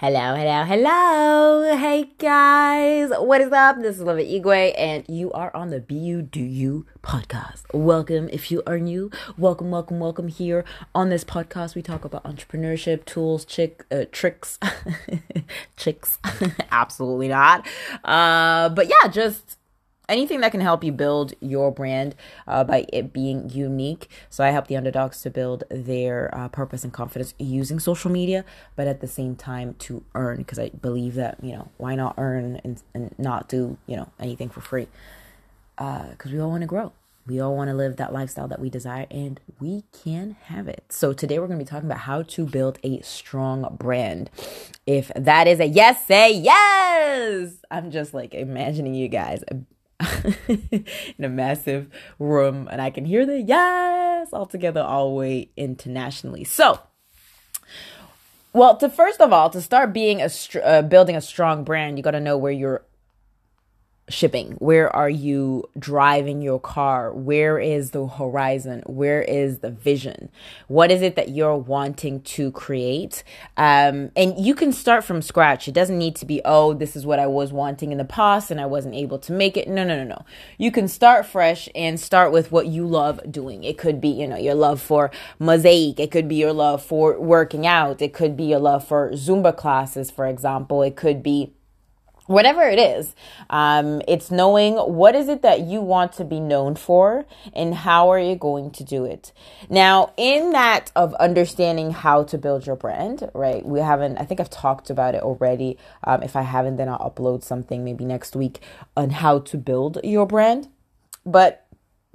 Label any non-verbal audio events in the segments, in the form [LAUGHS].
Hello, hello, hello. Hey guys, what is up? This is Love Igwe, and you are on the You Do You podcast. Welcome if you are new. Welcome, welcome, welcome here on this podcast. We talk about entrepreneurship, tools, chick, uh, tricks, [LAUGHS] chicks. [LAUGHS] Absolutely not. Uh, but yeah, just anything that can help you build your brand uh, by it being unique. So I help the underdogs to build their uh, purpose and confidence using social media, but at the same time to earn because I believe that you know why not earn and, and not do you know anything for free because uh, we all want to grow. We all want to live that lifestyle that we desire, and we can have it. So, today we're going to be talking about how to build a strong brand. If that is a yes, say yes. I'm just like imagining you guys [LAUGHS] in a massive room and I can hear the yes all together all the way internationally. So, well, to first of all, to start being a uh, building a strong brand, you got to know where you're shipping? Where are you driving your car? Where is the horizon? Where is the vision? What is it that you're wanting to create? Um, and you can start from scratch. It doesn't need to be, oh, this is what I was wanting in the past and I wasn't able to make it. No, no, no, no. You can start fresh and start with what you love doing. It could be, you know, your love for mosaic. It could be your love for working out. It could be your love for Zumba classes, for example. It could be whatever it is um, it's knowing what is it that you want to be known for and how are you going to do it. Now in that of understanding how to build your brand right we haven't i think i've talked about it already. Um, if i haven't then i'll upload something maybe next week on how to build your brand. But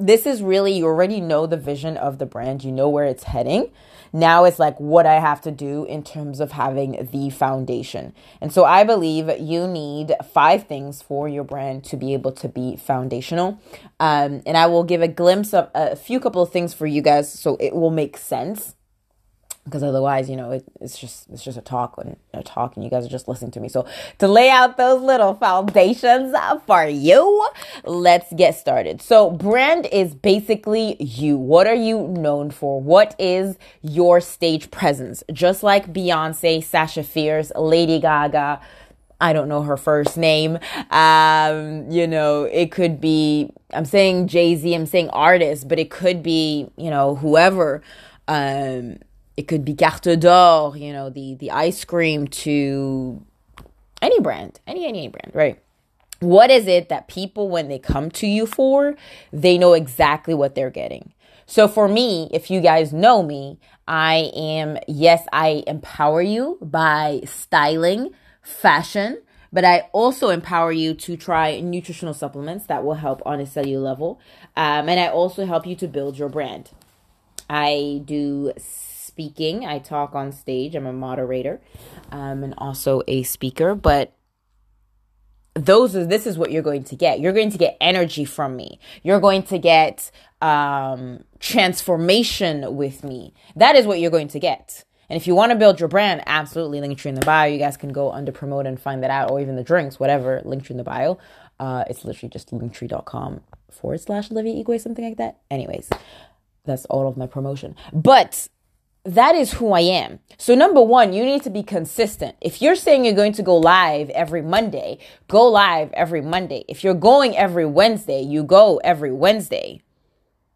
this is really you already know the vision of the brand you know where it's heading now it's like what I have to do in terms of having the foundation. And so I believe you need five things for your brand to be able to be foundational. Um, and I will give a glimpse of a few couple of things for you guys so it will make sense because otherwise you know it, it's just it's just a talk and a talk and you guys are just listening to me so to lay out those little foundations for you let's get started so brand is basically you what are you known for what is your stage presence just like beyonce sasha fierce lady gaga I don't know her first name. Um, you know, it could be, I'm saying Jay Z, I'm saying artist, but it could be, you know, whoever. Um, it could be Carte d'Or, you know, the the ice cream to any brand, any any, any brand, right? What is it that people when they come to you for, they know exactly what they're getting. So for me, if you guys know me, I am yes, I empower you by styling, fashion, but I also empower you to try nutritional supplements that will help on a cellular level. Um, and I also help you to build your brand. I do speaking. I talk on stage. I'm a moderator um, and also a speaker. But those are, this is what you're going to get. You're going to get energy from me. You're going to get um, transformation with me. That is what you're going to get. And if you want to build your brand, absolutely Linktree in the bio. You guys can go under promote and find that out, or even the drinks, whatever. Linktree in the bio. Uh, it's literally just linktree.com forward slash Olivia Igwe, something like that. Anyways, that's all of my promotion. But that is who I am. So number one, you need to be consistent. If you're saying you're going to go live every Monday, go live every Monday. If you're going every Wednesday, you go every Wednesday,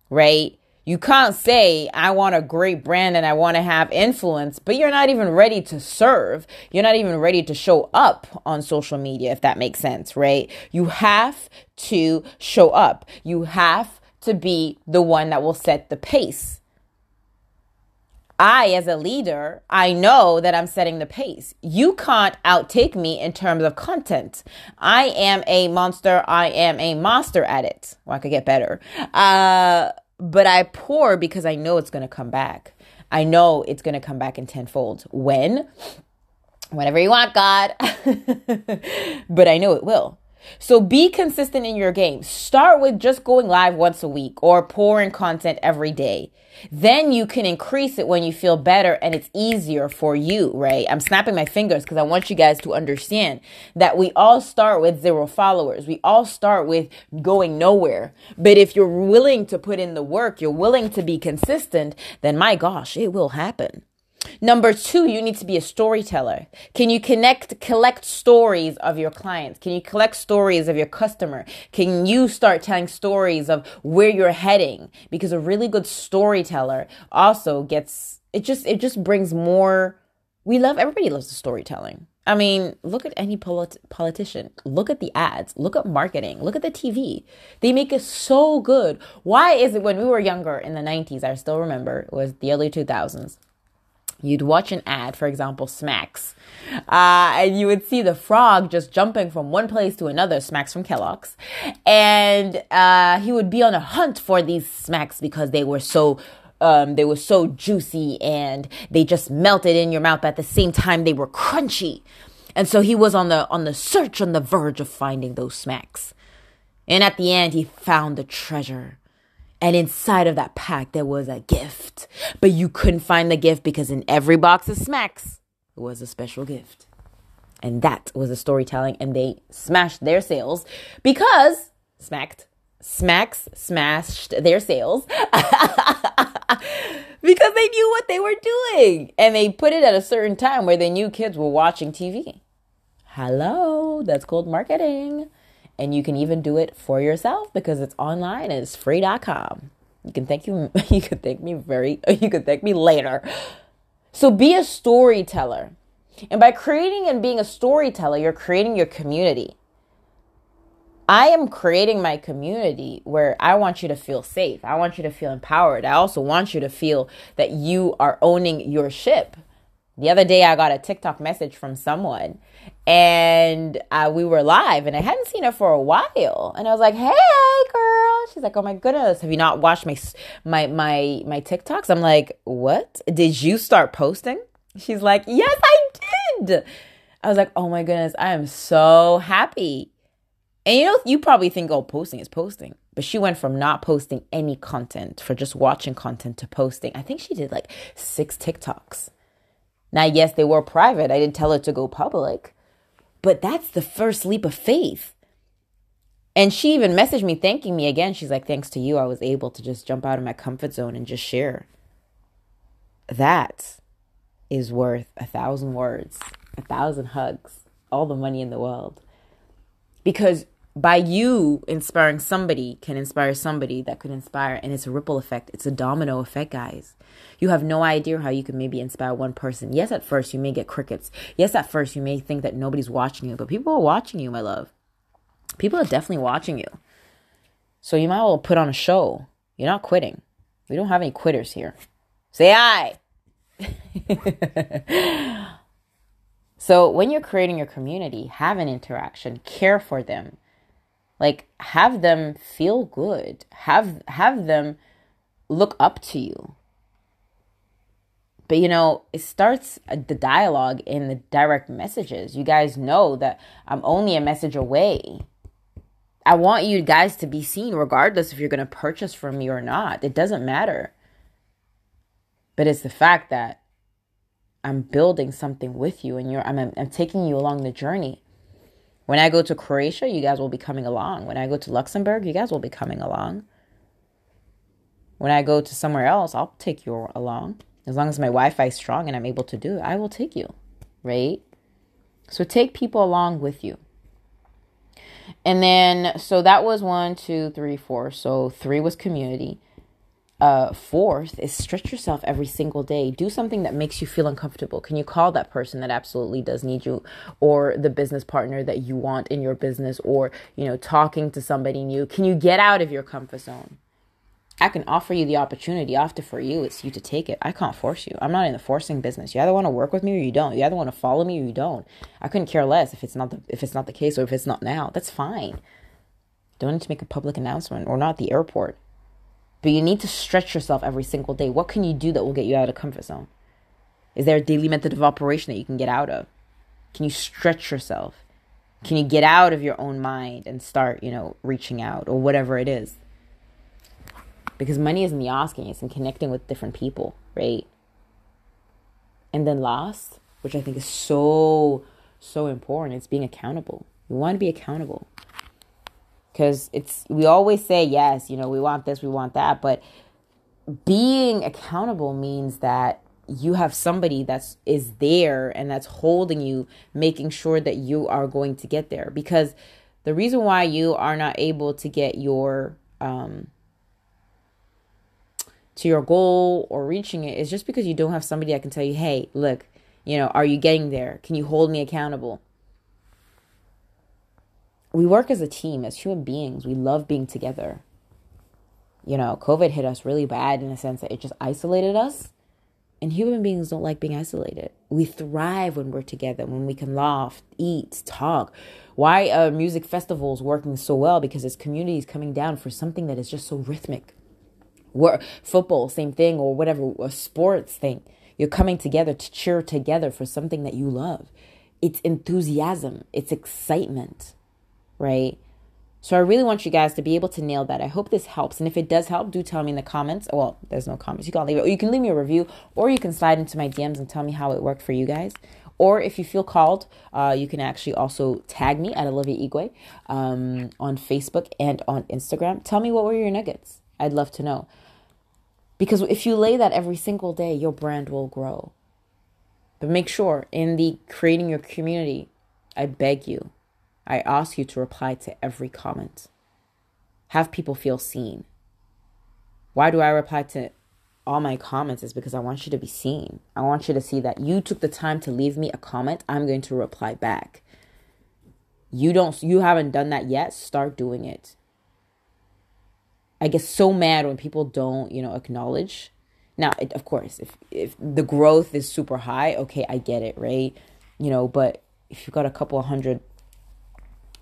right? You can't say, I want a great brand and I want to have influence, but you're not even ready to serve. You're not even ready to show up on social media, if that makes sense, right? You have to show up. You have to be the one that will set the pace. I, as a leader, I know that I'm setting the pace. You can't outtake me in terms of content. I am a monster. I am a monster at it. Well, I could get better. Uh, but I pour because I know it's going to come back. I know it's going to come back in tenfold. When? Whenever you want, God. [LAUGHS] but I know it will. So be consistent in your game. Start with just going live once a week or pouring content every day. Then you can increase it when you feel better and it's easier for you, right? I'm snapping my fingers because I want you guys to understand that we all start with zero followers. We all start with going nowhere. But if you're willing to put in the work, you're willing to be consistent, then my gosh, it will happen. Number two, you need to be a storyteller. Can you connect, collect stories of your clients? Can you collect stories of your customer? Can you start telling stories of where you're heading? Because a really good storyteller also gets, it just, it just brings more. We love, everybody loves the storytelling. I mean, look at any polit- politician. Look at the ads. Look at marketing. Look at the TV. They make it so good. Why is it when we were younger in the 90s, I still remember, it was the early 2000s, you'd watch an ad, for example, Smacks, uh, and you would see the frog just jumping from one place to another, Smacks from Kellogg's, and uh, he would be on a hunt for these Smacks because they were so. Um, they were so juicy and they just melted in your mouth. But at the same time, they were crunchy, and so he was on the on the search, on the verge of finding those smacks. And at the end, he found the treasure and inside of that pack, there was a gift. But you couldn't find the gift because in every box of smacks was a special gift. And that was the storytelling. And they smashed their sales because smacked, smacks smashed their sales [LAUGHS] because they knew what they were doing. And they put it at a certain time where they knew kids were watching TV. Hello, that's called marketing. And you can even do it for yourself because it's online and it's free.com. You can thank you [LAUGHS] you can thank me very [LAUGHS] you can thank me later. So be a storyteller. And by creating and being a storyteller, you're creating your community. I am creating my community where I want you to feel safe. I want you to feel empowered. I also want you to feel that you are owning your ship. The other day, I got a TikTok message from someone, and uh, we were live, and I hadn't seen her for a while. And I was like, "Hey, girl!" She's like, "Oh my goodness, have you not watched my my my my TikToks?" I'm like, "What? Did you start posting?" She's like, "Yes, I did." I was like, "Oh my goodness, I am so happy." And you know, you probably think, "Oh, posting is posting," but she went from not posting any content for just watching content to posting. I think she did like six TikToks. Now, yes, they were private. I didn't tell her to go public, but that's the first leap of faith. And she even messaged me thanking me again. She's like, thanks to you, I was able to just jump out of my comfort zone and just share. That is worth a thousand words, a thousand hugs, all the money in the world. Because by you inspiring somebody can inspire somebody that could inspire and it's a ripple effect. It's a domino effect guys. You have no idea how you can maybe inspire one person. Yes at first you may get crickets. Yes at first you may think that nobody's watching you but people are watching you my love. People are definitely watching you. So you might well put on a show. You're not quitting. We don't have any quitters here. Say i [LAUGHS] so when you're creating your community have an interaction. Care for them like have them feel good. Have have them look up to you. But you know it starts uh, the dialogue in the direct messages. You guys know that i'm only a message away. I want you guys to be seen regardless if you're going to purchase from me or not. It doesn't matter. But it's the fact that i'm building something with you and you're i'm, I'm taking you along the journey when I go to Croatia, you guys will be coming along. When I go to Luxembourg, you guys will be coming along. When I go to somewhere else, I'll take you along. As long as my Wi Fi is strong and I'm able to do it, I will take you, right? So take people along with you. And then, so that was one, two, three, four. So three was community uh, fourth is stretch yourself every single day. Do something that makes you feel uncomfortable. Can you call that person that absolutely does need you, or the business partner that you want in your business, or you know, talking to somebody new? Can you get out of your comfort zone? I can offer you the opportunity. After for you, it's you to take it. I can't force you. I'm not in the forcing business. You either want to work with me or you don't. You either want to follow me or you don't. I couldn't care less if it's not the if it's not the case or if it's not now. That's fine. Don't need to make a public announcement or not at the airport. But you need to stretch yourself every single day. What can you do that will get you out of comfort zone? Is there a daily method of operation that you can get out of? Can you stretch yourself? Can you get out of your own mind and start, you know, reaching out or whatever it is? Because money is in the asking, it's in connecting with different people, right? And then last, which I think is so, so important, it's being accountable. You want to be accountable because it's we always say yes you know we want this we want that but being accountable means that you have somebody that's is there and that's holding you making sure that you are going to get there. Because the reason why you are not able to get your um to your goal or reaching it is just because you don't have somebody that can tell you hey look you know are you getting there? Can you hold me accountable we work as a team as human beings we love being together you know covid hit us really bad in the sense that it just isolated us and human beings don't like being isolated. We thrive when we're together, when we can laugh, eat, talk. Why are music festivals working so well? Because it's communities coming down for something that is just so rhythmic. We're, football, same thing, or whatever, a sports thing. You're coming together to cheer together for something that you love. It's enthusiasm, it's excitement, right? So I really want you guys to be able to nail that. I hope this helps. And if it does help, do tell me in the comments. Well, there's no comments. You can leave it. Or you can leave me a review or you can slide into my DMs and tell me how it worked for you guys. Or if you feel called, uh, you can actually also tag me at Olivia Igwe um, on Facebook and on Instagram. Tell me what were your nuggets. I'd love to know. Because if you lay that every single day, your brand will grow. But make sure in the creating your community, I beg you, I ask you to reply to every comment. Have people feel seen. Why do I reply to all my comments? Is because I want you to be seen. I want you to see that you took the time to leave me a comment. I'm going to reply back. You don't you haven't done that yet, start doing it. I get so mad when people don't, you know, acknowledge. Now, it, of course, if if the growth is super high, okay, I get it, right? You know, but if you've got a couple hundred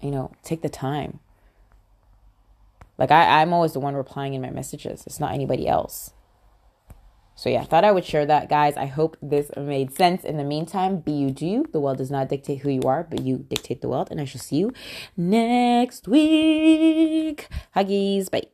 you know, take the time. Like I, I'm always the one replying in my messages. It's not anybody else. So yeah, I thought I would share that, guys. I hope this made sense. In the meantime, be you do you. The world does not dictate who you are, but you dictate the world. And I shall see you next week. Huggies. Bye.